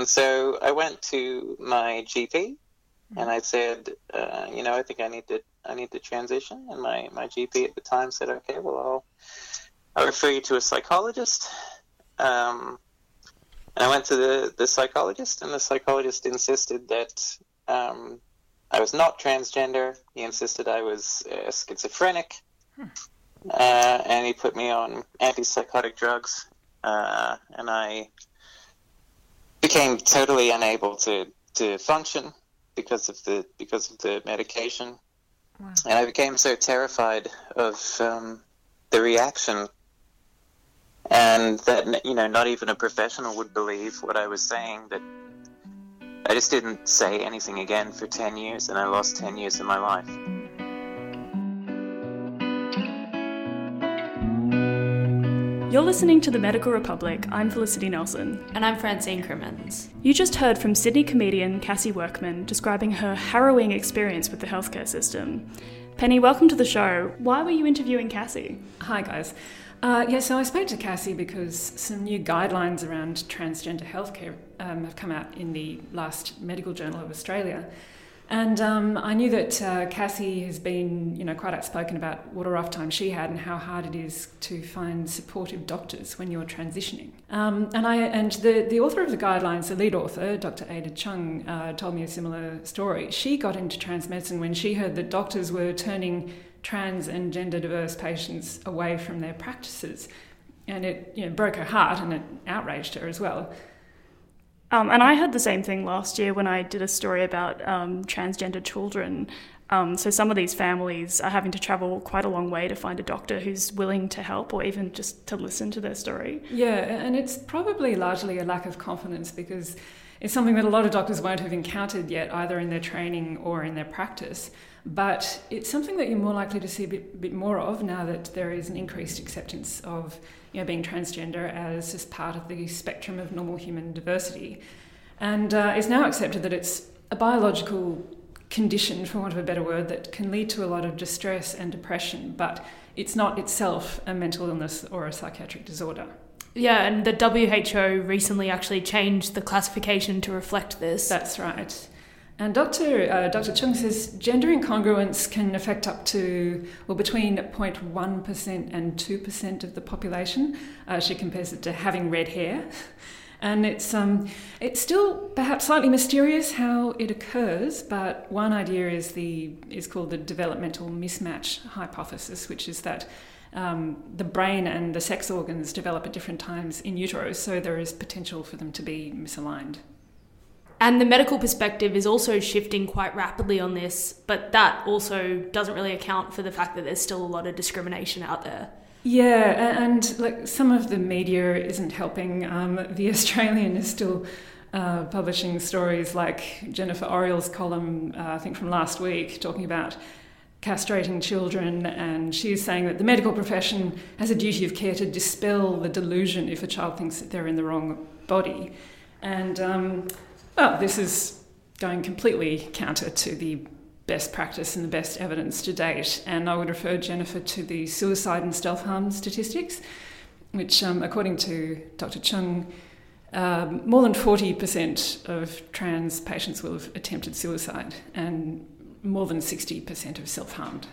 And so I went to my GP and I said, uh, you know, I think I need to I need to transition. And my, my GP at the time said, okay, well, I'll, I'll refer you to a psychologist. Um, and I went to the, the psychologist, and the psychologist insisted that um, I was not transgender. He insisted I was uh, schizophrenic. Hmm. Uh, and he put me on antipsychotic drugs. Uh, and I became totally unable to, to function because of the because of the medication. Wow. And I became so terrified of um, the reaction, and that you know, not even a professional would believe what I was saying. That I just didn't say anything again for ten years, and I lost ten years of my life. You're listening to The Medical Republic. I'm Felicity Nelson. And I'm Francine Crimmins. You just heard from Sydney comedian Cassie Workman describing her harrowing experience with the healthcare system. Penny, welcome to the show. Why were you interviewing Cassie? Hi, guys. Uh, yeah, so I spoke to Cassie because some new guidelines around transgender healthcare um, have come out in the last Medical Journal of Australia. And um, I knew that uh, Cassie has been, you know, quite outspoken about what a rough time she had and how hard it is to find supportive doctors when you're transitioning. Um, and I and the, the author of the guidelines, the lead author, Dr. Ada Cheung, uh, told me a similar story. She got into trans medicine when she heard that doctors were turning trans and gender diverse patients away from their practices, and it you know, broke her heart and it outraged her as well. Um, and I heard the same thing last year when I did a story about um, transgender children. Um, so some of these families are having to travel quite a long way to find a doctor who's willing to help or even just to listen to their story. Yeah, and it's probably largely a lack of confidence because it's something that a lot of doctors won't have encountered yet, either in their training or in their practice. But it's something that you're more likely to see a bit, bit more of now that there is an increased acceptance of you know, being transgender as just part of the spectrum of normal human diversity. And uh, it's now accepted that it's a biological condition, for want of a better word, that can lead to a lot of distress and depression, but it's not itself a mental illness or a psychiatric disorder. Yeah, and the WHO recently actually changed the classification to reflect this. That's right. And Dr. Uh, Dr. Cheung says gender incongruence can affect up to, well, between 0.1% and 2% of the population. Uh, she compares it to having red hair. And it's, um, it's still perhaps slightly mysterious how it occurs, but one idea is, the, is called the developmental mismatch hypothesis, which is that um, the brain and the sex organs develop at different times in utero, so there is potential for them to be misaligned. And the medical perspective is also shifting quite rapidly on this, but that also doesn't really account for the fact that there's still a lot of discrimination out there. Yeah, and like some of the media isn't helping. Um, the Australian is still uh, publishing stories like Jennifer Oriel's column, uh, I think from last week, talking about castrating children, and she's saying that the medical profession has a duty of care to dispel the delusion if a child thinks that they're in the wrong body. And um, oh, this is going completely counter to the best practice and the best evidence to date. And I would refer Jennifer to the suicide and self harm statistics, which, um, according to Dr. Cheung, um, more than 40% of trans patients will have attempted suicide, and more than 60% have self harmed.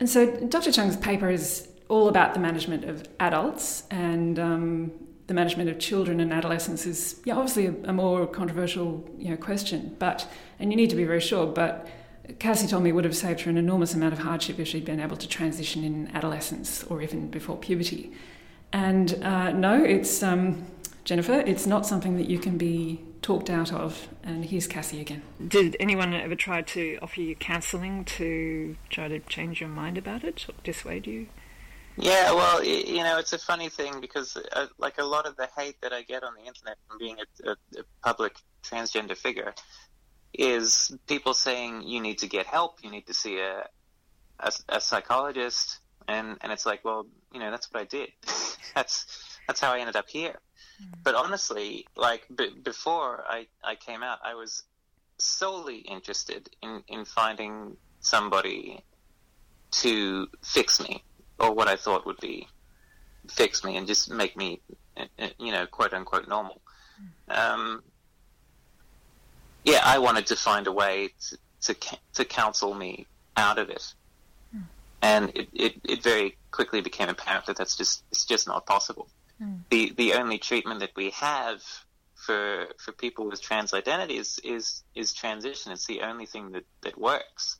And so, Dr. Cheung's paper is all about the management of adults and um, the management of children and adolescents is yeah, obviously a, a, more controversial you know, question, but and you need to be very sure. But Cassie told me it would have saved her an enormous amount of hardship if she'd been able to transition in adolescence or even before puberty. And uh, no, it's um, Jennifer. It's not something that you can be talked out of. And here's Cassie again. Did anyone ever try to offer you counselling to try to change your mind about it or dissuade you? Yeah, well, you know, it's a funny thing because, uh, like, a lot of the hate that I get on the internet from being a, a, a public transgender figure is people saying you need to get help, you need to see a, a, a psychologist, and and it's like, well, you know, that's what I did. that's that's how I ended up here. Mm. But honestly, like b- before I I came out, I was solely interested in in finding somebody to fix me or what I thought would be fix me and just make me, you know, quote unquote normal. Um, yeah, I wanted to find a way to to, to counsel me out of it, mm. and it, it, it very quickly became apparent that that's just it's just not possible. Mm. The the only treatment that we have for for people with trans identities is is transition. It's the only thing that that works.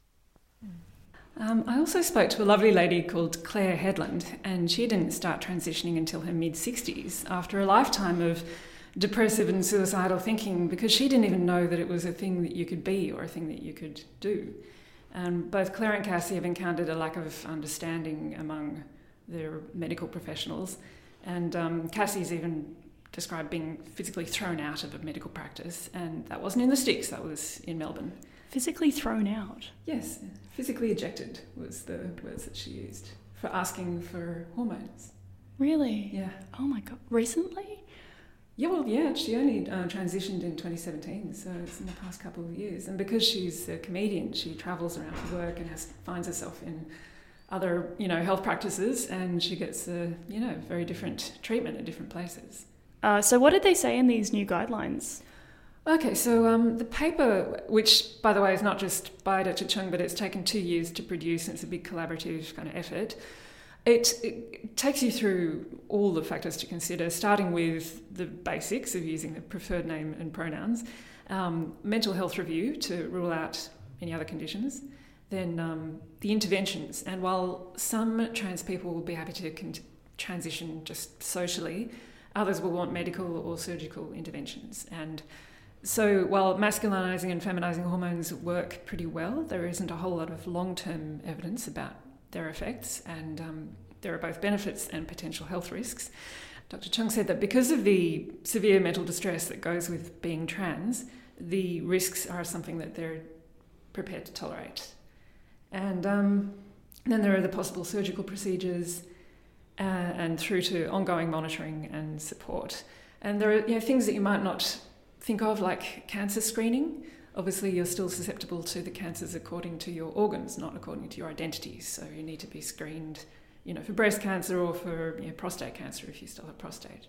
Um, I also spoke to a lovely lady called Claire Headland, and she didn't start transitioning until her mid 60s after a lifetime of depressive and suicidal thinking because she didn't even know that it was a thing that you could be or a thing that you could do. And both Claire and Cassie have encountered a lack of understanding among their medical professionals, and um, Cassie's even described being physically thrown out of a medical practice, and that wasn't in the sticks, that was in Melbourne. Physically thrown out? Yes, physically ejected was the words that she used for asking for hormones. Really? Yeah. Oh my god, recently? Yeah, well, yeah, she only uh, transitioned in 2017, so it's in the past couple of years. And because she's a comedian, she travels around for work and has, finds herself in other, you know, health practices, and she gets a, you know, very different treatment at different places. Uh, so, what did they say in these new guidelines? Okay, so um, the paper, which by the way is not just by Dr. Cheung, but it's taken two years to produce, and it's a big collaborative kind of effort. It, it, takes you through all the factors to consider, starting with the basics of using the preferred name and pronouns, um, mental health review to rule out any other conditions, then um, the interventions. And while some trans people will be happy to con- transition just socially, Others will want medical or surgical interventions. And so while masculinizing and feminizing hormones work pretty well, there isn't a whole lot of long term evidence about their effects, and um, there are both benefits and potential health risks. Dr. Cheung said that because of the severe mental distress that goes with being trans, the risks are something that they're prepared to tolerate. And um, then there are the possible surgical procedures uh, and through to ongoing monitoring and support. And there are you know, things that you might not think of, like cancer screening. Obviously, you're still susceptible to the cancers according to your organs, not according to your identities. So you need to be screened, you know, for breast cancer or for you know, prostate cancer if you still have prostate.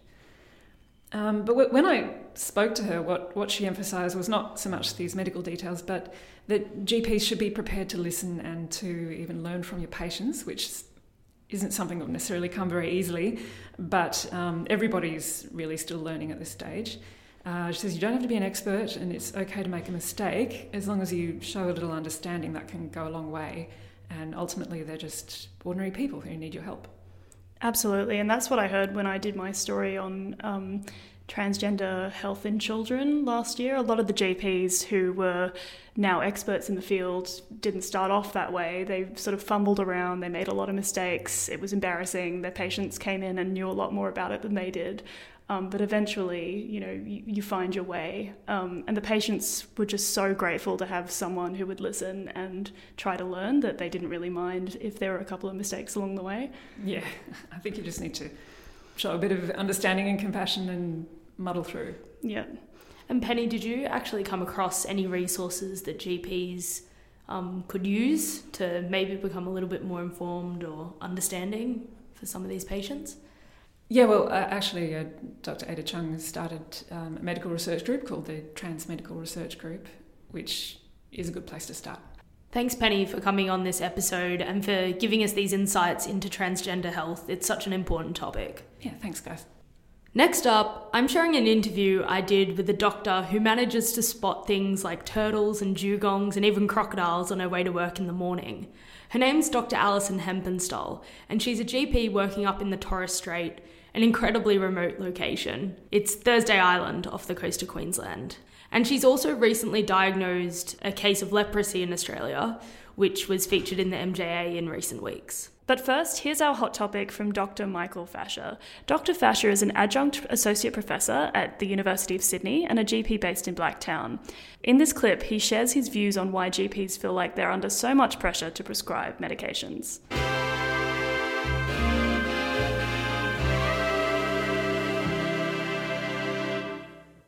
Um, but when I spoke to her, what, what she emphasised was not so much these medical details, but that GPs should be prepared to listen and to even learn from your patients, which isn't something that will necessarily come very easily, but um, everybody's really still learning at this stage. Uh, she says you don't have to be an expert and it's okay to make a mistake as long as you show a little understanding that can go a long way. And ultimately, they're just ordinary people who need your help. Absolutely, and that's what I heard when I did my story on um, transgender health in children last year. A lot of the GPs who were now experts in the field didn't start off that way. They sort of fumbled around, they made a lot of mistakes, it was embarrassing. Their patients came in and knew a lot more about it than they did. Um, but eventually, you know, you, you find your way. Um, and the patients were just so grateful to have someone who would listen and try to learn that they didn't really mind if there were a couple of mistakes along the way. Yeah, I think you just need to show a bit of understanding and compassion and muddle through. Yeah. And Penny, did you actually come across any resources that GPs um, could use to maybe become a little bit more informed or understanding for some of these patients? Yeah, well, uh, actually, uh, Dr. Ada Cheung started um, a medical research group called the Trans Medical Research Group, which is a good place to start. Thanks, Penny, for coming on this episode and for giving us these insights into transgender health. It's such an important topic. Yeah, thanks, guys. Next up, I'm sharing an interview I did with a doctor who manages to spot things like turtles and dugongs and even crocodiles on her way to work in the morning. Her name's Dr. Alison Hempenstall, and she's a GP working up in the Torres Strait, an incredibly remote location. It's Thursday Island off the coast of Queensland. And she's also recently diagnosed a case of leprosy in Australia, which was featured in the MJA in recent weeks. But first, here's our hot topic from Dr. Michael Fasher. Dr. Fasher is an adjunct associate professor at the University of Sydney and a GP based in Blacktown. In this clip, he shares his views on why GPs feel like they're under so much pressure to prescribe medications.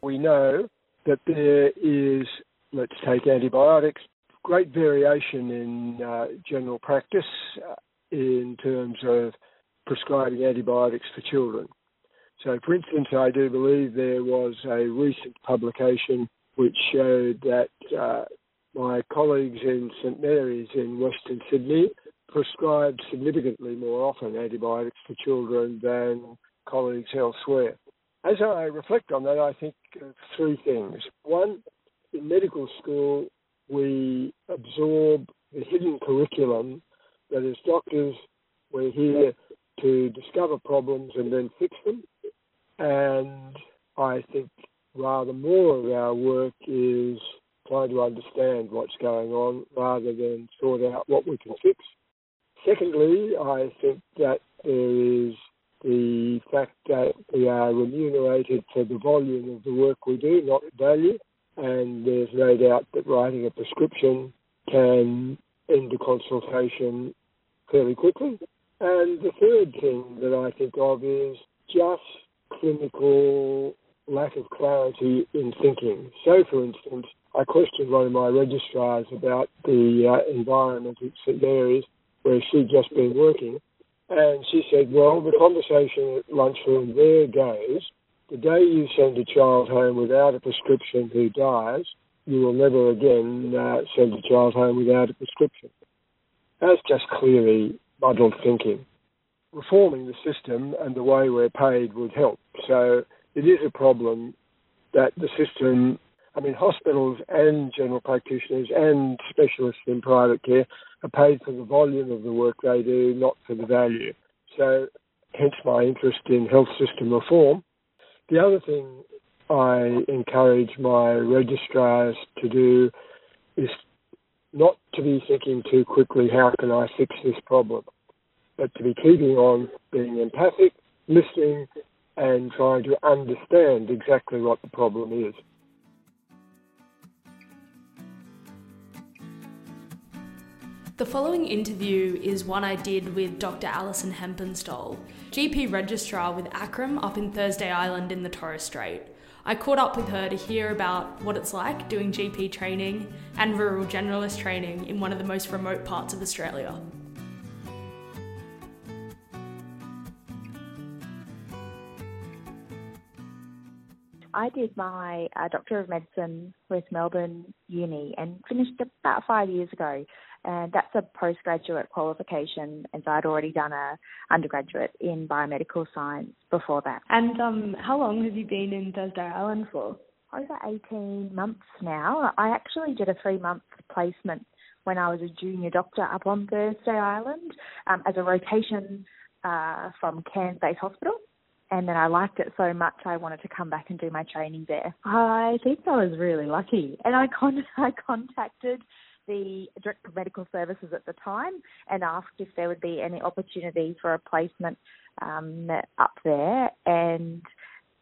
We know that there is, let's take antibiotics, great variation in uh, general practice in terms of prescribing antibiotics for children. So, for instance, I do believe there was a recent publication which showed that uh, my colleagues in St Mary's in Western Sydney prescribed significantly more often antibiotics for children than colleagues elsewhere. As I reflect on that, I think of three things. One, in medical school, we absorb the hidden curriculum that as doctors, we're here to discover problems and then fix them. And I think rather more of our work is trying to understand what's going on rather than sort out what we can fix. Secondly, I think that there is the fact that we are remunerated for the volume of the work we do, not the value. And there's no doubt that writing a prescription can end a consultation fairly quickly. And the third thing that I think of is just clinical lack of clarity in thinking. So, for instance, I questioned one of my registrars about the uh, environment at St Mary's where she'd just been working, and she said, Well, the conversation at lunchroom there goes the day you send a child home without a prescription who dies, you will never again uh, send a child home without a prescription. That's just clearly muddled thinking. Reforming the system and the way we're paid would help. So it is a problem that the system, I mean, hospitals and general practitioners and specialists in private care are paid for the volume of the work they do, not for the value. So, hence my interest in health system reform. The other thing I encourage my registrars to do is not to be thinking too quickly, how can I fix this problem? But to be keeping on being empathic, listening, and trying to understand exactly what the problem is. The following interview is one I did with Dr. Alison Hempenstall, GP registrar with ACRRM up in Thursday Island in the Torres Strait. I caught up with her to hear about what it's like doing GP training and rural generalist training in one of the most remote parts of Australia. I did my uh, Doctor of Medicine with Melbourne Uni and finished about five years ago. And that's a postgraduate qualification, and so I'd already done a undergraduate in biomedical science before that. And um, how long have you been in Thursday Island for? Over 18 months now. I actually did a three month placement when I was a junior doctor up on Thursday Island um, as a rotation uh, from Cairns Base Hospital and then I liked it so much I wanted to come back and do my training there. I think I was really lucky, and I con- I contacted the Director of Medical Services at the time and asked if there would be any opportunity for a placement um, up there, and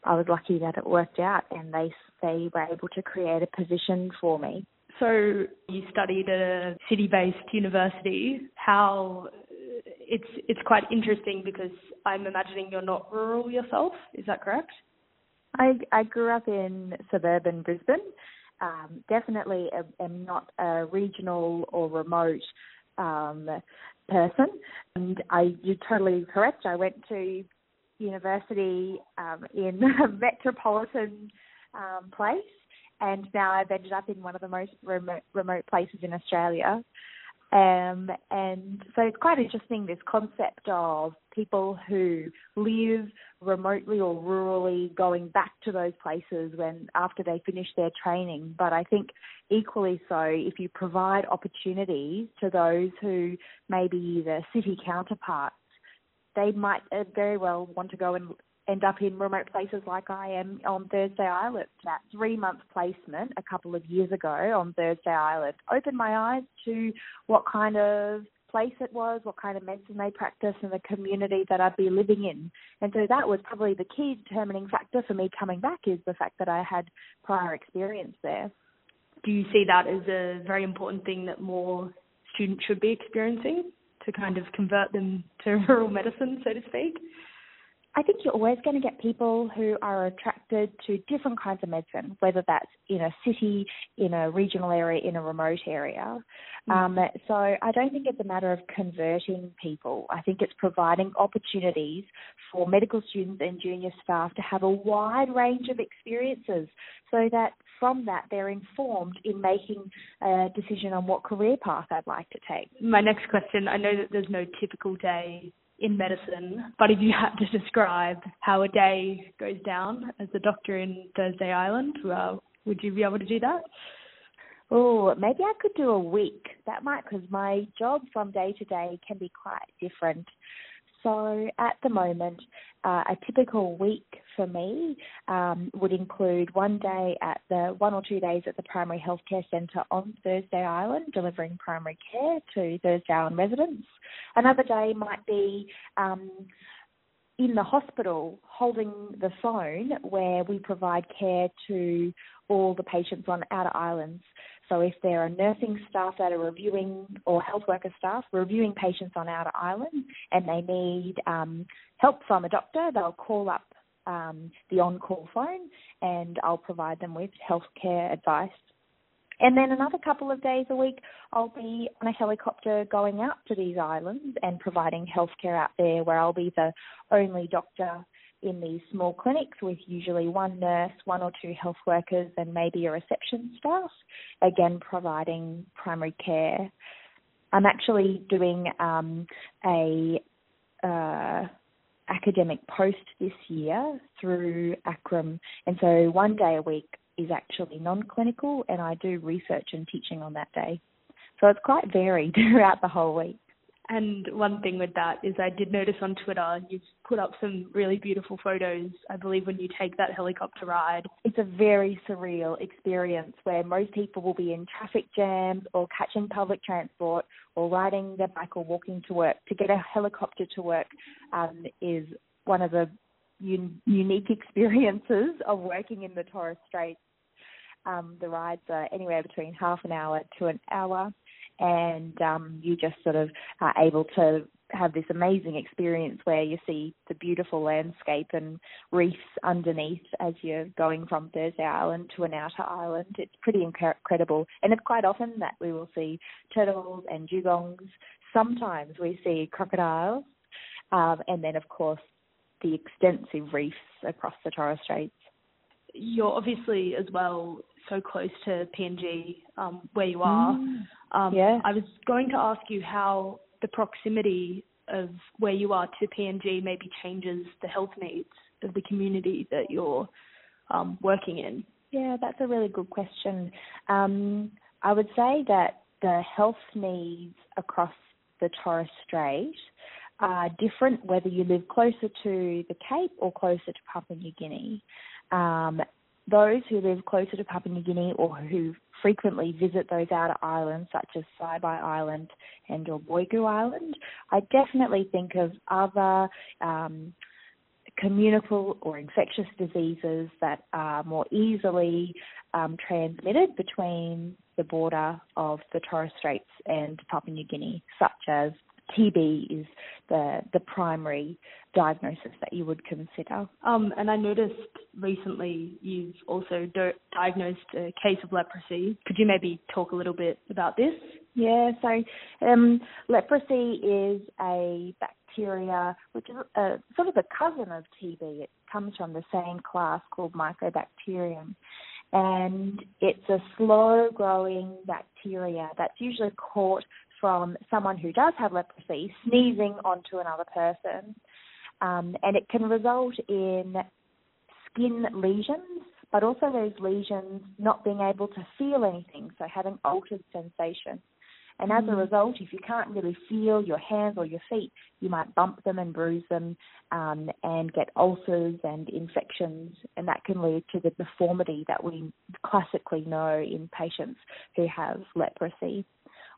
I was lucky that it worked out, and they they were able to create a position for me. So you studied at a city-based university. How it's it's quite interesting because I'm imagining you're not rural yourself. Is that correct? I I grew up in suburban Brisbane. Um, definitely am not a regional or remote um, person, and I you're totally correct. I went to university um, in a metropolitan um, place, and now I've ended up in one of the most remote, remote places in Australia. Um, and so it's quite interesting this concept of people who live remotely or rurally going back to those places when after they finish their training. But I think equally so if you provide opportunities to those who maybe the city counterparts, they might uh, very well want to go and end up in remote places like I am on Thursday Island. That three month placement a couple of years ago on Thursday Island opened my eyes to what kind of place it was, what kind of medicine they practice, and the community that I'd be living in. And so that was probably the key determining factor for me coming back is the fact that I had prior experience there. Do you see that as a very important thing that more students should be experiencing to kind of convert them to rural medicine, so to speak? I think you're always going to get people who are attracted to different kinds of medicine, whether that's in a city, in a regional area, in a remote area. Mm. Um, so I don't think it's a matter of converting people. I think it's providing opportunities for medical students and junior staff to have a wide range of experiences so that from that they're informed in making a decision on what career path I'd like to take. My next question I know that there's no typical day in medicine, but if you had to describe how a day goes down as a doctor in Thursday Island, well, would you be able to do that? Oh, maybe I could do a week. That might, because my job from day to day can be quite different. So at the moment, uh, a typical week for me um, would include one day at the one or two days at the primary healthcare centre on Thursday Island, delivering primary care to Thursday Island residents. Another day might be um, in the hospital holding the phone where we provide care to all the patients on outer islands. So if there are nursing staff that are reviewing or health worker staff reviewing patients on outer island and they need um, help from a doctor, they'll call up um, the on-call phone and I'll provide them with healthcare advice. And then another couple of days a week, I'll be on a helicopter going out to these islands and providing healthcare out there where I'll be the only doctor in these small clinics with usually one nurse, one or two health workers, and maybe a reception staff, again providing primary care. I'm actually doing um, a uh, academic post this year through ACRRM, and so one day a week is actually non-clinical, and I do research and teaching on that day. So it's quite varied throughout the whole week. And one thing with that is I did notice on Twitter you've put up some really beautiful photos, I believe, when you take that helicopter ride. It's a very surreal experience where most people will be in traffic jams or catching public transport or riding their bike or walking to work. To get a helicopter to work um, is one of the un- unique experiences of working in the Torres Straits. Um, the rides are anywhere between half an hour to an hour and um, you just sort of are able to have this amazing experience where you see the beautiful landscape and reefs underneath as you're going from Thursday Island to an outer island. It's pretty incredible. And it's quite often that we will see turtles and dugongs. Sometimes we see crocodiles. Um, and then, of course, the extensive reefs across the Torres Straits. You're obviously as well so close to PNG um, where you are. Mm. Um, yeah. I was going to ask you how the proximity of where you are to PNG maybe changes the health needs of the community that you're um, working in. Yeah, that's a really good question. Um, I would say that the health needs across the Torres Strait are different whether you live closer to the Cape or closer to Papua New Guinea. Um, those who live closer to Papua New Guinea or who frequently visit those outer islands such as Saibai Island and or Boigu Island, I definitely think of other um, communicable or infectious diseases that are more easily um, transmitted between the border of the Torres Straits and Papua New Guinea, such as TB is the the primary diagnosis that you would consider. Um, and I noticed recently you've also do- diagnosed a case of leprosy. Could you maybe talk a little bit about this? Yeah, so um, leprosy is a bacteria which is a, sort of a cousin of TB. It comes from the same class called Mycobacterium. And it's a slow growing bacteria that's usually caught from someone who does have leprosy sneezing onto another person. Um, and it can result in skin lesions, but also those lesions not being able to feel anything, so having altered sensation. And as a mm. result, if you can't really feel your hands or your feet, you might bump them and bruise them um, and get ulcers and infections, and that can lead to the deformity that we classically know in patients who have leprosy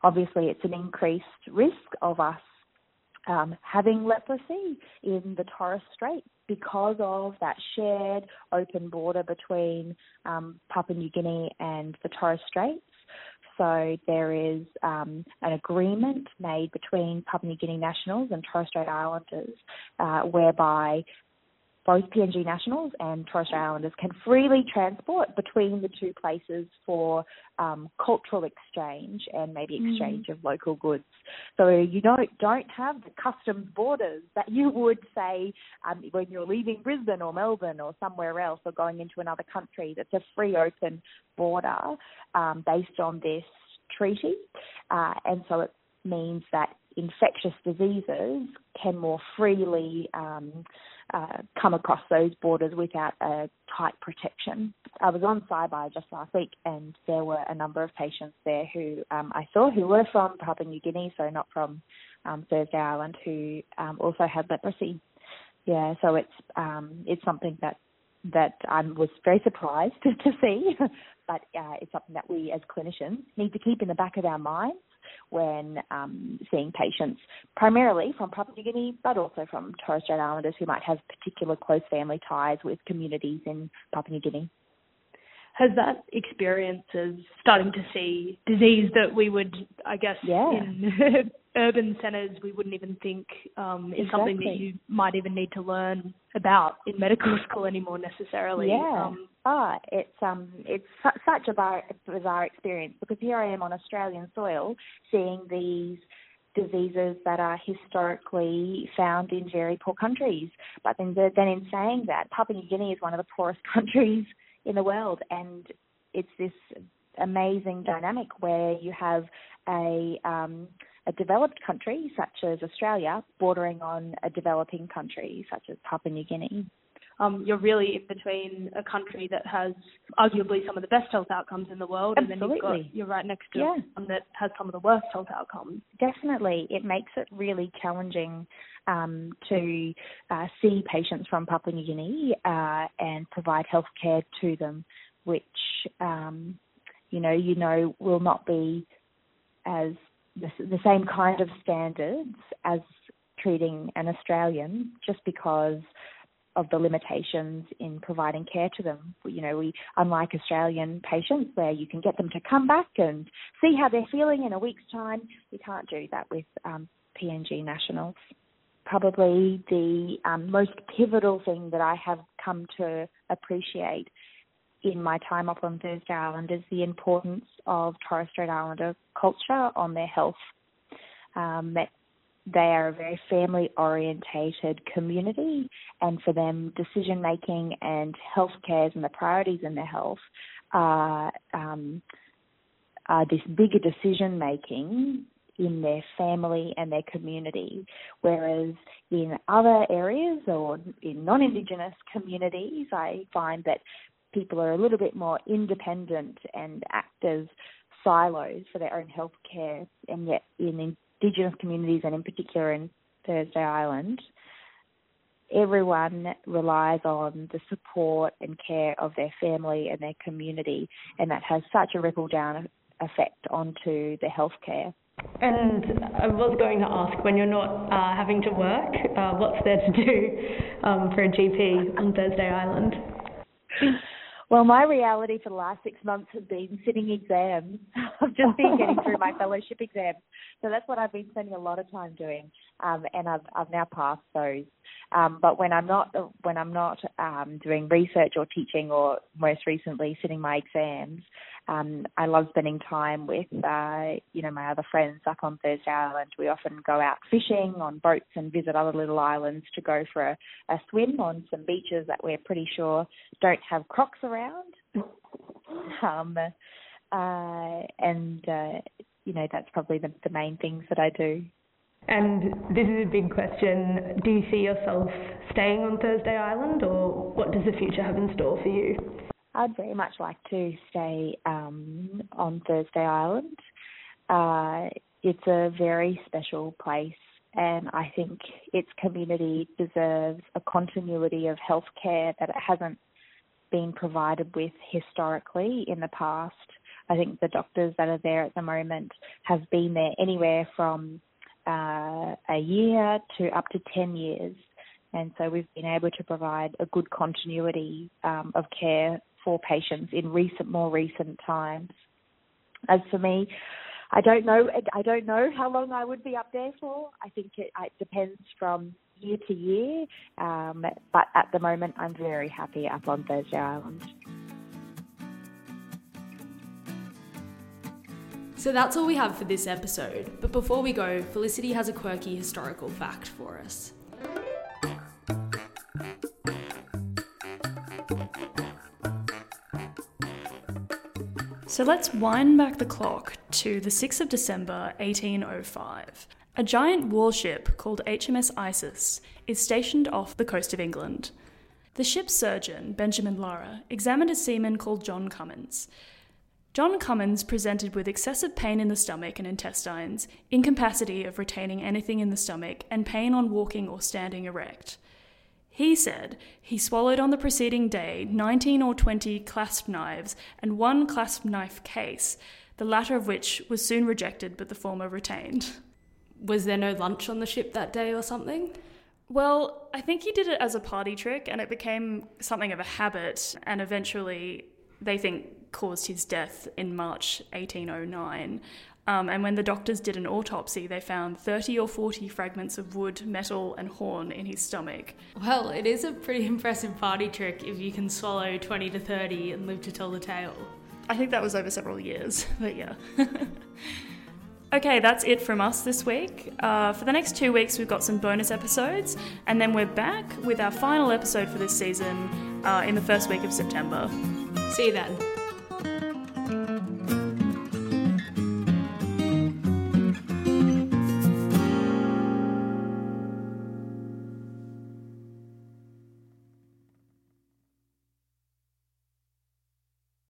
obviously it's an increased risk of us um, having leprosy in the Torres Strait because of that shared open border between um, Papua New Guinea and the Torres Straits. So there is um, an agreement made between Papua New Guinea nationals and Torres Strait Islanders uh, whereby both PNG nationals and Torres Strait Islanders can freely transport between the two places for um, cultural exchange and maybe Mm. exchange of local goods. So you don't don't have the customs borders that you would say um, when you're leaving Brisbane or Melbourne or somewhere else or going into another country. That's a free open border um, based on this treaty, uh, and so it means that infectious diseases can more freely um, uh, come across those borders without a tight protection. I was on Saibai just last week, and there were a number of patients there who um, I saw who were from Papua New Guinea, so not from um, Thursday Island, who um, also had leprosy. Yeah, so it's um, it's something that that I was very surprised to see, but uh, it's something that we as clinicians need to keep in the back of our minds when um, seeing patients, primarily from Papua New Guinea, but also from Torres Strait Islanders who might have particular close family ties with communities in Papua New Guinea. Has that experience of starting to see disease that we would, I guess, Yeah. in urban centres we wouldn't even think um, is something that you might even need to learn about in medical school anymore necessarily. Yeah. Um, Ah, it's um, it's su- such a bar- bizarre experience because here I am on Australian soil seeing these diseases that are historically found in very poor countries. But then, then in saying that, Papua New Guinea is one of the poorest countries in the world, and it's this amazing dynamic where you have a um, a developed country such as Australia bordering on a developing country such as Papua New Guinea. Um, you're really in between a country that has arguably some of the best health outcomes in the world, and then you've got, you're right next to Yeah. one that has some of the worst health outcomes. Definitely, it makes it really challenging um, to uh, see patients from Papua New Guinea uh, and provide health care to them, which um, you know you know will not be as the, the same kind of standards as treating an Australian, just because of the limitations in providing care to them. You know, we unlike Australian patients where you can get them to come back and see how they're feeling in a week's time, you can't do that with um, PNG nationals. Probably the um, most pivotal thing that I have come to appreciate in my time up on Thursday Island is the importance of Torres Strait Islander culture on their health. Um, they are a very family orientated community and for them decision making and health cares and the priorities in their health are, um, are this bigger decision making in their family and their community. Whereas in other areas or in non-indigenous communities I find that people are a little bit more independent and act as silos for their own health care and yet in Indigenous communities and in particular in Thursday Island, everyone relies on the support and care of their family and their community, and that has such a ripple down effect onto the healthcare. And I was going to ask, when you're not uh, having to work, uh, what's there to do um, for a GP on Thursday Island? Well, my reality for the last six months has been sitting exams. I've just been getting through my fellowship exams, so that's what I've been spending a lot of time doing, um, and I've I've now passed those. Um, but when I'm not when I'm not um, doing research or teaching, or most recently sitting my exams, um, I love spending time with uh, you know my other friends up on Thursday Island. We often go out fishing on boats and visit other little islands to go for a, a swim on some beaches that we're pretty sure don't have crocs around. um, uh, and uh, you know that's probably the, the main things that I do. And this is a big question. Do you see yourself staying on Thursday Island, or what does the future have in store for you? I'd very much like to stay um, on Thursday Island. Uh, it's a very special place, and I think its community deserves a continuity of healthcare that it hasn't been provided with historically in the past. I think the doctors that are there at the moment have been there anywhere from uh, a year to up to 10 years. And so we've been able to provide a good continuity um, of care for patients in recent, more recent times. As for me, I don't know. I don't know how long I would be up there for. I think it, it depends from year to year. Um, but at the moment, I'm very happy up on Thursday Island. So that's all we have for this episode. But before we go, Felicity has a quirky historical fact for us. So let's wind back the clock to the 6th of December 1805. A giant warship called HMS Isis is stationed off the coast of England. The ship's surgeon, Benjamin Lara, examined a seaman called John Cummins. John Cummins presented with excessive pain in the stomach and intestines, incapacity of retaining anything in the stomach, and pain on walking or standing erect. He said he swallowed on the preceding day 19 or 20 clasp knives and one clasp knife case, the latter of which was soon rejected but the former retained. Was there no lunch on the ship that day or something? Well, I think he did it as a party trick and it became something of a habit and eventually they think caused his death in March 1809. Um, and when the doctors did an autopsy, they found 30 or 40 fragments of wood, metal, and horn in his stomach. Well, it is a pretty impressive party trick if you can swallow 20 to 30 and live to tell the tale. I think that was over several years, but yeah. okay, that's it from us this week. Uh, for the next two weeks, we've got some bonus episodes, and then we're back with our final episode for this season uh, in the first week of September. See you then.